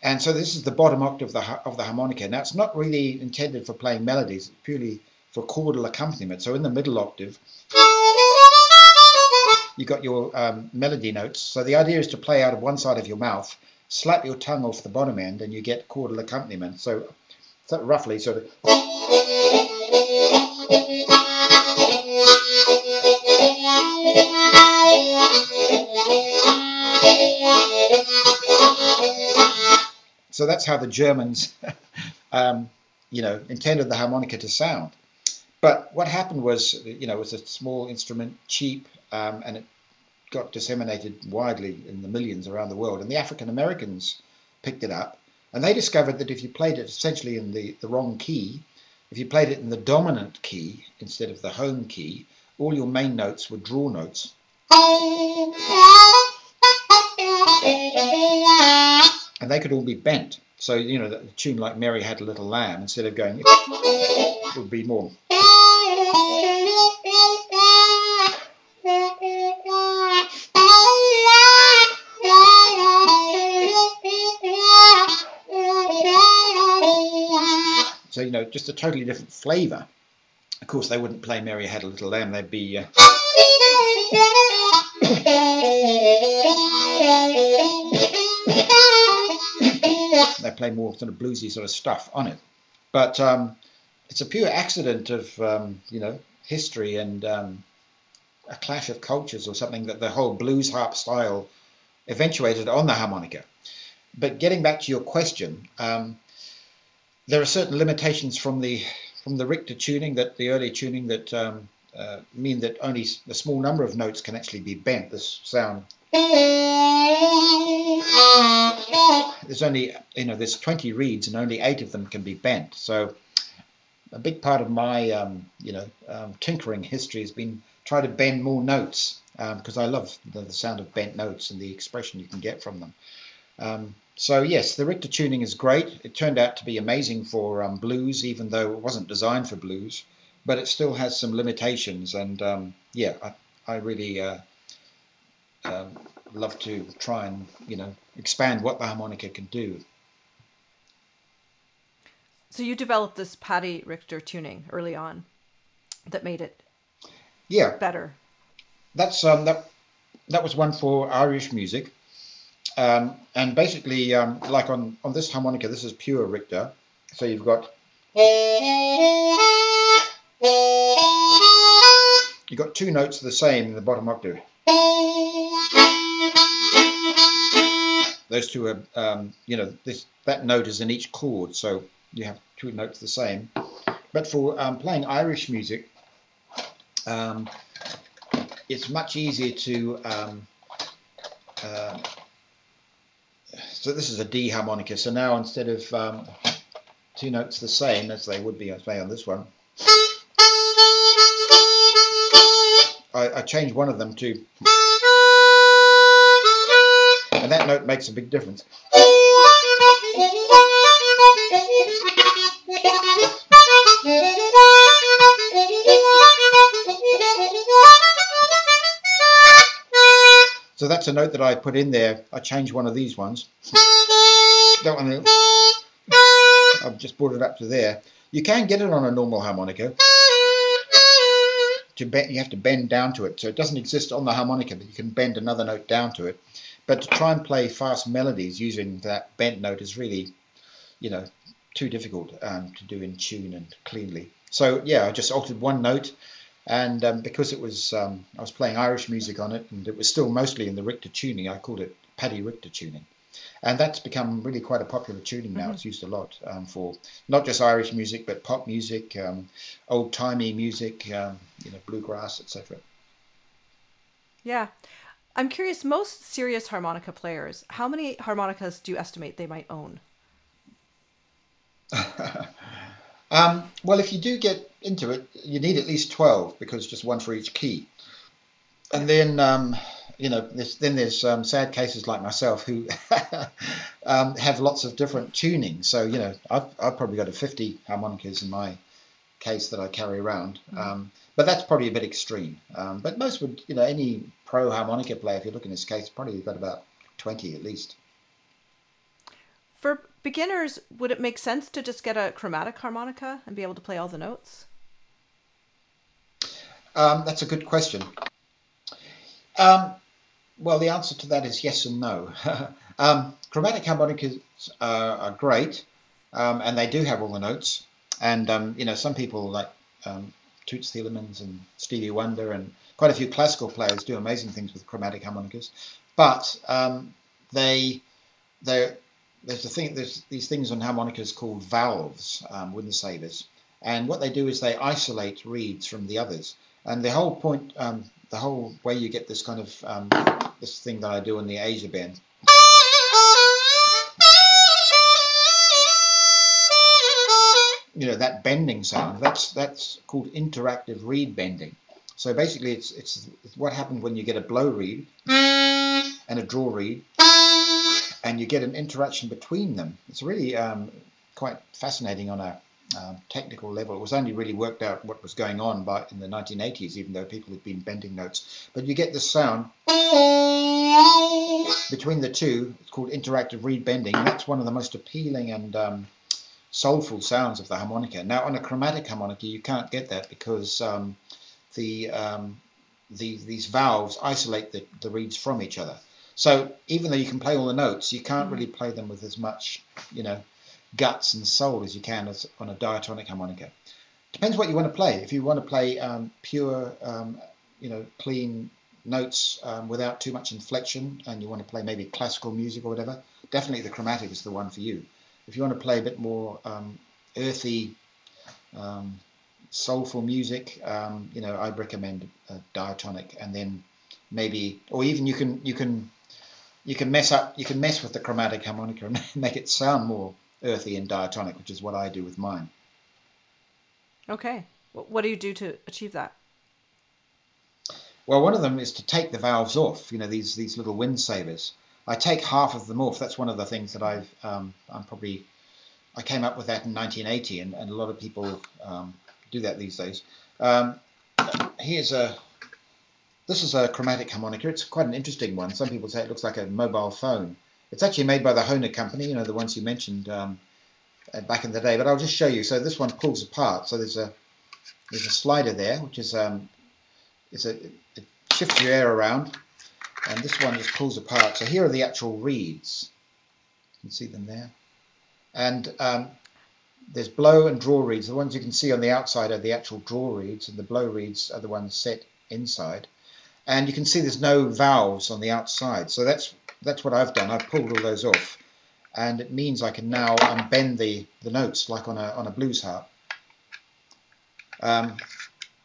And so this is the bottom octave of the of the harmonica. Now it's not really intended for playing melodies; it's purely for chordal accompaniment. So in the middle octave, you got your um, melody notes. So the idea is to play out of one side of your mouth, slap your tongue off the bottom end, and you get chordal accompaniment. So so roughly sort of. So that's how the Germans, um, you know, intended the harmonica to sound. But what happened was, you know, it was a small instrument, cheap, um, and it got disseminated widely in the millions around the world. And the African Americans picked it up and they discovered that if you played it essentially in the, the wrong key, if you played it in the dominant key instead of the home key, all your main notes were draw notes. And they could all be bent. So, you know, a tune like Mary Had a Little Lamb, instead of going, it would be more. So, you know, just a totally different flavour. Of course, they wouldn't play Mary Had a Little Lamb, they'd be. Uh... they play more sort of bluesy sort of stuff on it. But um, it's a pure accident of, um, you know, history and um, a clash of cultures or something that the whole blues harp style eventuated on the harmonica. But getting back to your question, um, there are certain limitations from the from the Richter tuning that the early tuning that um, uh, mean that only a small number of notes can actually be bent. This sound. There's only you know there's 20 reeds and only eight of them can be bent. So a big part of my um, you know um, tinkering history has been try to bend more notes because um, I love the, the, sound of bent notes and the expression you can get from them. So yes, the Richter tuning is great. It turned out to be amazing for um, blues, even though it wasn't designed for blues. But it still has some limitations, and um, yeah, I, I really uh, uh, love to try and you know expand what the harmonica can do. So you developed this Paddy Richter tuning early on, that made it yeah better. That's um that that was one for Irish music. Um, and basically, um, like on, on this harmonica, this is pure Richter. So you've got you've got two notes the same in the bottom octave. Those two are, um, you know, this that note is in each chord, so you have two notes the same. But for um, playing Irish music, um, it's much easier to um, uh, So this is a D harmonica. So now instead of um, two notes the same as they would be, say, on this one, I, I change one of them to, and that note makes a big difference. So that's a note that I put in there. I changed one of these ones. That one, I've just brought it up to there. You can get it on a normal harmonica. To bend, you have to bend down to it, so it doesn't exist on the harmonica, but you can bend another note down to it. But to try and play fast melodies using that bent note is really, you know, too difficult um, to do in tune and cleanly. So yeah, I just altered one note and um, because it was um, I was playing Irish music on it, and it was still mostly in the Richter tuning, I called it Paddy Richter tuning, and that's become really quite a popular tuning now. Mm-hmm. It's used a lot um, for not just Irish music, but pop music, um, old timey music, um, you know, bluegrass, etc. Yeah. I'm curious, most serious harmonica players, how many harmonicas do you estimate they might own? Um, well, if you do get into it, you need at least 12 because just one for each key. And then, um, you know, there's, then there's um, sad cases like myself who um, have lots of different tunings. So, you know, I've, I've, probably got a 50 harmonicas in my case that I carry around. Mm-hmm. Um, but that's probably a bit extreme. Um, but most would, you know, any pro harmonica player, if you look in this case, probably got about 20 at least. For beginners, would it make sense to just get a chromatic harmonica and be able to play all the notes? Um, that's a good question. Um, well, the answer to that is yes and no. um, chromatic harmonicas are, are great, um, and they do have all the notes. And um, you know, some people like um, Toots Thielemans and Stevie Wonder and quite a few classical players do amazing things with chromatic harmonicas, but they they there's a thing there's these things on harmonicas called valves, um, wind savers, and what they do is they isolate reeds from the others. And the whole point, um, the whole way you get this kind of um, this thing that I do in the Asia bend. You know that bending sound. That's that's called interactive reed bending. So basically, it's, it's what happens when you get a blow reed and a draw reed and you get an interaction between them. It's really um, quite fascinating on a uh, technical level. It was only really worked out what was going on by in the 1980s, even though people had been bending notes. But you get this sound between the two. It's called interactive reed bending, and that's one of the most appealing and um, soulful sounds of the harmonica. Now, on a chromatic harmonica, you can't get that because um, the, um, the, these valves isolate the, the reeds from each other. So even though you can play all the notes, you can't really play them with as much, you know, guts and soul as you can as on a diatonic harmonica. Depends what you want to play. If you want to play um, pure, um, you know, clean notes um, without too much inflection, and you want to play maybe classical music or whatever, definitely the chromatic is the one for you. If you want to play a bit more um, earthy, um, soulful music, um, you know, I'd recommend a diatonic, and then maybe, or even you can you can you can mess up, you can mess with the chromatic harmonica and make it sound more earthy and diatonic, which is what I do with mine. Okay. What do you do to achieve that? Well, one of them is to take the valves off. You know, these these little wind savers. I take half of them off. That's one of the things that I've um, I'm probably I came up with that in 1980, and, and a lot of people um, do that these days. Um, here's a this is a chromatic harmonica. It's quite an interesting one. Some people say it looks like a mobile phone. It's actually made by the Hohner company, you know, the ones you mentioned um, uh, back in the day. But I'll just show you. So this one pulls apart. So there's a there's a slider there, which is um, it's a it shifts your air around, and this one just pulls apart. So here are the actual reeds. You can see them there, and um, there's blow and draw reeds. The ones you can see on the outside are the actual draw reeds, and the blow reeds are the ones set inside and you can see there's no valves on the outside so that's that's what I've done I've pulled all those off and it means I can now unbend the the notes like on a on a blues harp um,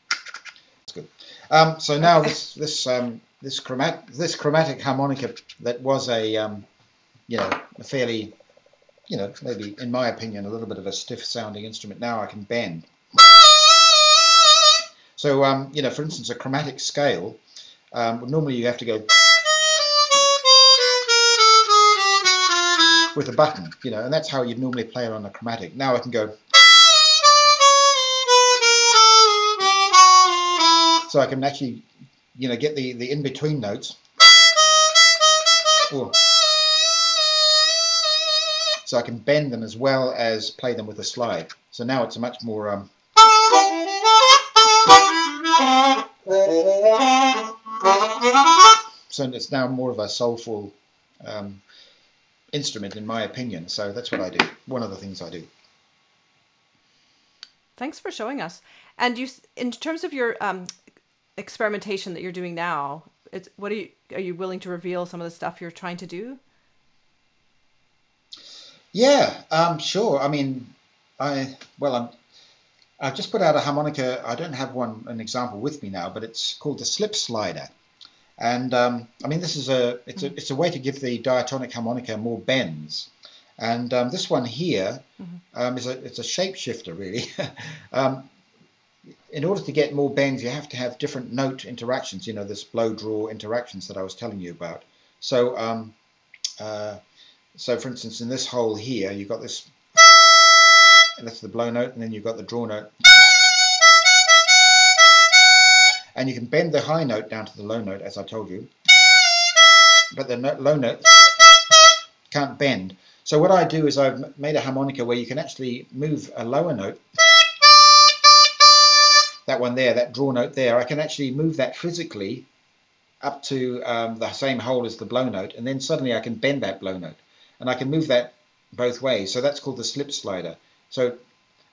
that's good um, so now this this um, this chromatic this chromatic harmonica that was a um, you know, a fairly, you know, maybe in my opinion, a little bit of a stiff sounding instrument. Now I can bend. So, um, you know, for instance, a chromatic scale, um, normally you have to go with a button, you know, and that's how you'd normally play it on a chromatic. Now I can go. So I can actually, you know, get the, the in-between notes. Or, so I can bend them as well as play them with a slide. So now it's a much more um, it's now more of a soulful um, instrument, in my opinion. So that's what I do. One of the things I do. Thanks for showing us. And you, in terms of your um, experimentation that you're doing now, it's, what are you? Are you willing to reveal some of the stuff you're trying to do? Yeah, um, sure. I mean, I well, I'm I've just put out a harmonica. I don't have one an example with me now, but it's called the slip slider. And um, I mean, this is a it's a it's a way to give the diatonic harmonica more bends. And um, this one here mm-hmm. um, is a it's a shapeshifter really. Um, in order to get more bends, you have to have different note interactions. You know, this blow draw interactions that I was telling you about. So, um, uh, so for instance, in this hole here, you've got this and that's the blow note, and then you've got the draw note. And you can bend the high note down to the low note, as I told you. But the note, low note can't bend. So what I do is I've made a harmonica where you can actually move a lower note. That one there, that draw note there, I can actually move that physically up to um, the same hole as the blow note, and then suddenly I can bend that blow note. And I can move that both ways. So that's called the slip slider. So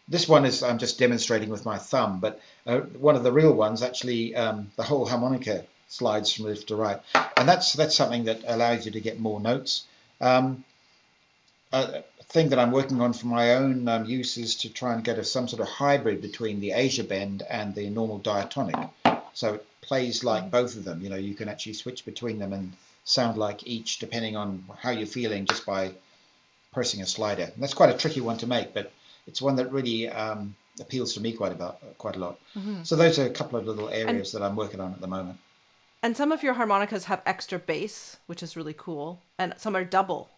this one is I'm just demonstrating with my thumb, but uh, one of the real ones actually um, the whole harmonica slides from left to right, and that's that's something that allows you to get more notes. Um, a thing that I'm working on for my own um, use is to try and get a, some sort of hybrid between the Asia bend and the normal diatonic. So it plays like both of them. You know, you can actually switch between them and sound like each depending on how you're feeling just by pressing a slider. And that's quite a tricky one to make, but it's one that really um, appeals to me quite about quite a lot. Mm-hmm. So those are a couple of little areas and, that I'm working on at the moment. And some of your harmonicas have extra bass, which is really cool, and some are double.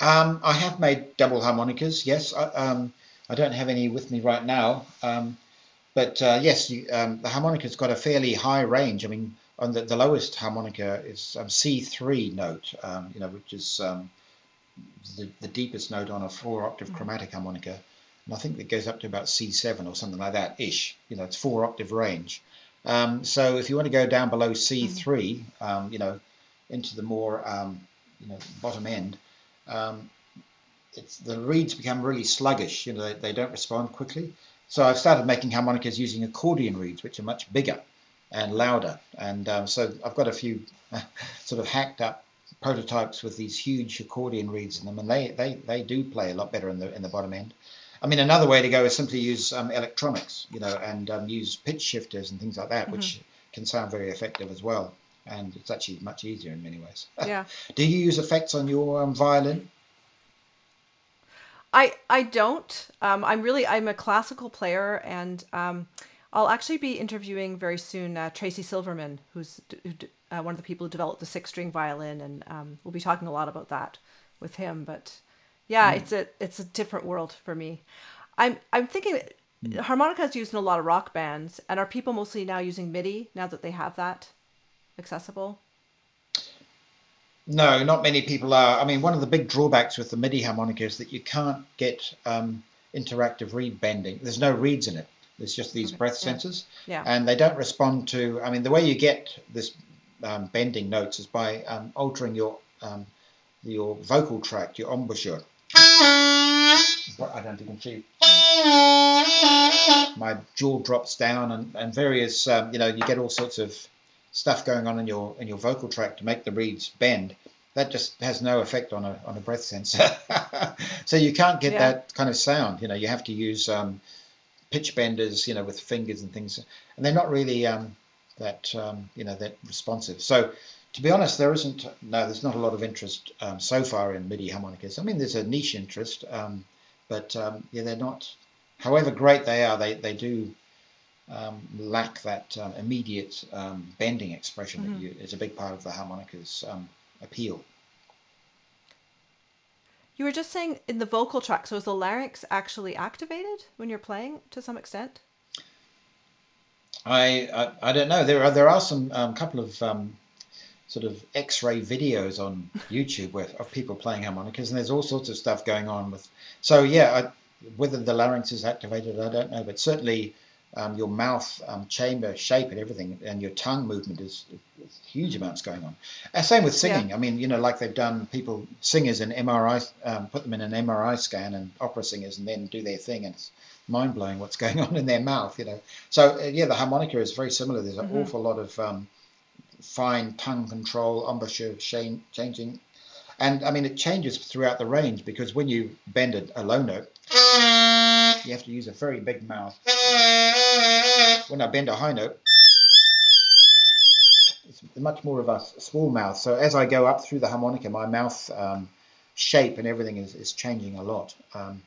Um, I have made double harmonicas. Yes, I, um, I don't have any with me right now, um, but uh, yes, you, um, the harmonica's got a fairly high range. I mean, on the, the lowest harmonica is um, C3 note, um, you know, which is the, the deepest note on a four octave mm. chromatic harmonica. And I think it goes up to about C7 or something like that ish. You know, it's four octave range. Um, so if you want to go down below C3, mm. um, you know, into the more, um, you know, bottom end, um, it's, the reeds become really sluggish. You know, they, they don't respond quickly. So I've started making harmonicas using accordion reeds, which are much bigger and louder. And um, so I've got a few sort of hacked up prototypes with these huge accordion reeds in them, and they, they, they do play a lot better in the in the bottom end. I mean, another way to go is simply use um, electronics, you know, and um, use pitch shifters and things like that, mm-hmm. which can sound very effective as well. And it's actually much easier in many ways. Yeah. do you use effects on your um, violin? I I don't. Um, I'm really I'm a classical player, and um, I'll actually be interviewing very soon uh, Tracy Silverman, who's who uh, one of the people who developed the six string violin, and um, we'll be talking a lot about that with him. But yeah, mm. it's a it's a different world for me. I'm I'm thinking mm. harmonica is used in a lot of rock bands, and are people mostly now using MIDI now that they have that accessible? No, not many people are. I mean, one of the big drawbacks with the MIDI harmonica is that you can't get um, interactive reed bending. There's no reeds in it. There's just these okay. breath sensors, yeah. and they don't respond to. I mean, the way you get this um, bending notes is by um, altering your um, your vocal tract, your embouchure. I don't even see. My jaw drops down, and, and various um, you know you get all sorts of stuff going on in your in your vocal tract to make the reeds bend. That just has no effect on a on a breath sensor. so you can't get yeah. that kind of sound. You know, you have to use um, pitch benders, you know, with fingers and things, and they're not really um, that um, you know that responsive. So to be honest, there isn't. No, there's not a lot of interest um, so far in MIDI harmonicas. I mean, there's a niche interest, um, but um, yeah, they're not. However great they are, they they do um, lack that um, immediate um, bending expression mm-hmm. that you, is a big part of the harmonica's appeal. You were just saying in the vocal track, so is the larynx actually activated when you're playing to some extent? I I, I don't know. There are there are some um, couple of um, sort of X-ray videos on YouTube with of people playing harmonicas, and there's all sorts of stuff going on with. So yeah, I, whether the larynx is activated, I don't know, but certainly um, your mouth um, chamber shape and everything, and your tongue movement is, is huge amounts going on. And same with singing. Yeah. I mean, you know, like they've done people singers in MRI, um, put them in an MRI scan, and opera singers, and then do their thing, and it's mind blowing what's going on in their mouth. You know, so uh, yeah, the harmonica is very similar. There's an mm-hmm. awful lot of um, fine tongue control, embouchure changing. And I mean, it changes throughout the range because when you bend a, a low note, you have to use a very big mouth. When I bend a high note, it's much more of a small mouth. So as I go up through the harmonica, my mouth um, shape and everything is, is changing a lot. Um,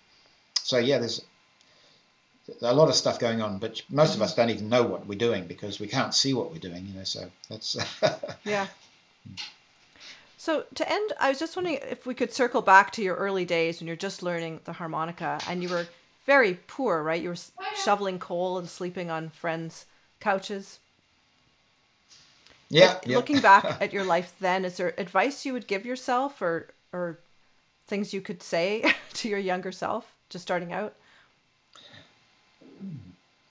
so yeah, there's a lot of stuff going on, but most of us don't even know what we're doing because we can't see what we're doing, you know. So that's yeah. So to end, I was just wondering if we could circle back to your early days when you're just learning the harmonica and you were very poor, right? You were shoveling coal and sleeping on friends' couches. Yeah, yeah. Looking back at your life then, is there advice you would give yourself or or things you could say to your younger self just starting out?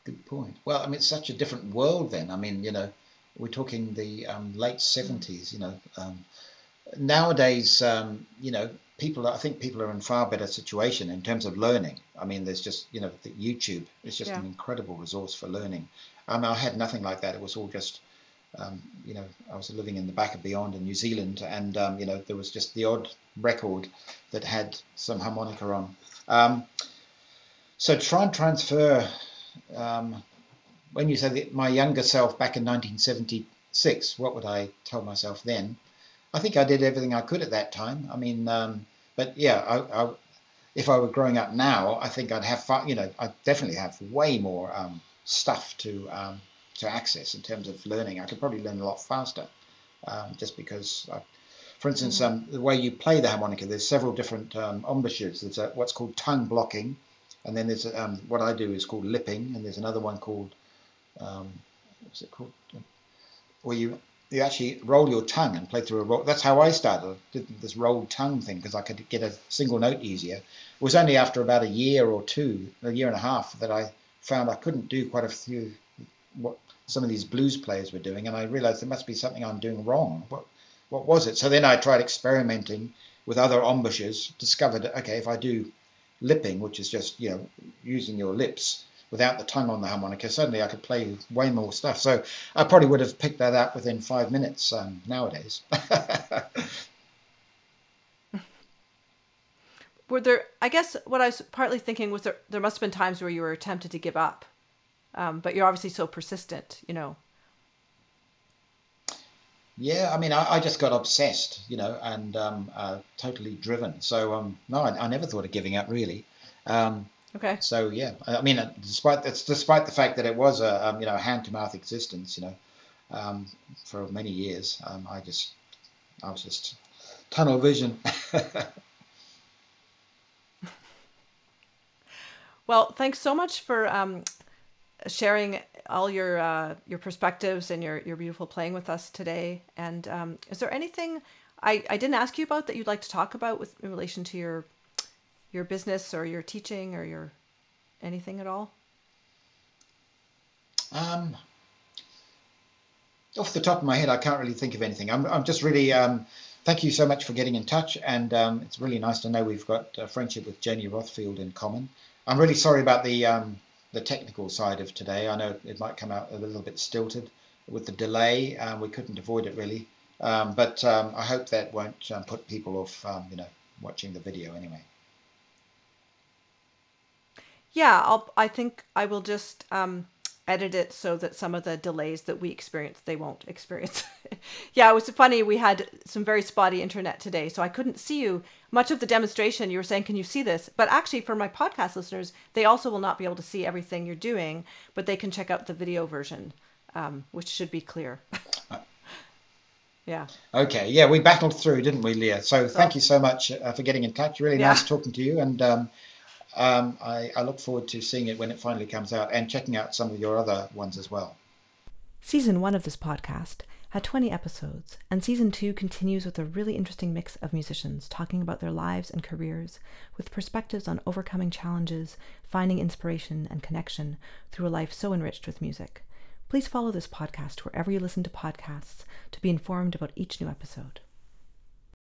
Good point. Well, I mean, it's such a different world then. I mean, you know, we're talking the um, late 70s, you know. Um, nowadays, um, you know, people, I think people are in far better situation in terms of learning. I mean, there's just, you know, YouTube is just yeah. an incredible resource for learning. Um, I had nothing like that. It was all just, um, you know, I was living in the back of beyond in New Zealand, and um, you know, there was just the odd record that had some harmonica on. Um, so try and transfer um, when you say that my younger self back in 1976, what would I tell myself then? I think I did everything I could at that time. I mean, um, but yeah, I, I, if I were growing up now, I think I'd have fun. You know, I definitely have way more um, stuff to um, to access in terms of learning. I could probably learn a lot faster, um, just because. I, for instance, um, the way you play the harmonica, there's several different um, embouchures. There's a, what's called tongue blocking, and then there's um, what I do is called lipping, and there's another one called um, what's it called? Where you you actually roll your tongue and play through a roll. That's how I started did this rolled tongue thing because I could get a single note easier. It was only after about a year or two, a year and a half, that I found I couldn't do quite a few what some of these blues players were doing, and I realized there must be something I'm doing wrong. What what was it? So then I tried experimenting with other embouchures, discovered okay if I do lipping, which is just you know using your lips without the tongue on the harmonica, suddenly I could play way more stuff. So I probably would have picked that up within five minutes um, nowadays. were there? I guess what I was partly thinking was there. There must have been times where you were tempted to give up, um, but you're obviously so persistent. You know. Yeah, I mean, I, I, just got obsessed, you know, and um, uh, totally driven. So, um, no, I, I, never thought of giving up, really. Um, okay. So, yeah, I, mean, uh, despite that's despite the fact that it was a um, you know hand to mouth existence, you know, um, for many years, um, I just I was just tunnel vision. well, thanks so much for sharing all your uh, your perspectives and your your beautiful playing with us today. And um, is there anything I, I didn't ask you about that you'd like to talk about with in relation to your your business or your teaching or your anything at all? Um, off the top of my head, I can't really think of anything. I'm I'm just really um, thank you so much for getting in touch, and um, it's really nice to know we've got a friendship with Jenny Rothfield in common. I'm really sorry about the um, the technical side of today. I know it might come out a little bit stilted with the delay. Um, we couldn't avoid it really, um, but um, I hope that won't put people off, you know, watching the video anyway. Yeah, I'll, I think I will just edit it so that some of the delays that we experience they won't experience. yeah, it was funny. We had some very spotty internet today, so I couldn't see you. Much of the demonstration, you were saying, "Can you see this?" But actually, for my podcast listeners, they also will not be able to see everything you're doing, but they can check out the video version, um, which should be clear. yeah. Okay. Yeah, we battled through, didn't we, Leah? So, so thank you so much uh, for getting in touch. Really yeah. nice talking to you, and. Um, um, I, I look forward to seeing it when it finally comes out and checking out some of your other ones as well. Season one of this podcast had 20 episodes, and season two continues with a really interesting mix of musicians talking about their lives and careers with perspectives on overcoming challenges, finding inspiration and connection through a life so enriched with music. Please follow this podcast wherever you listen to podcasts to be informed about each new episode.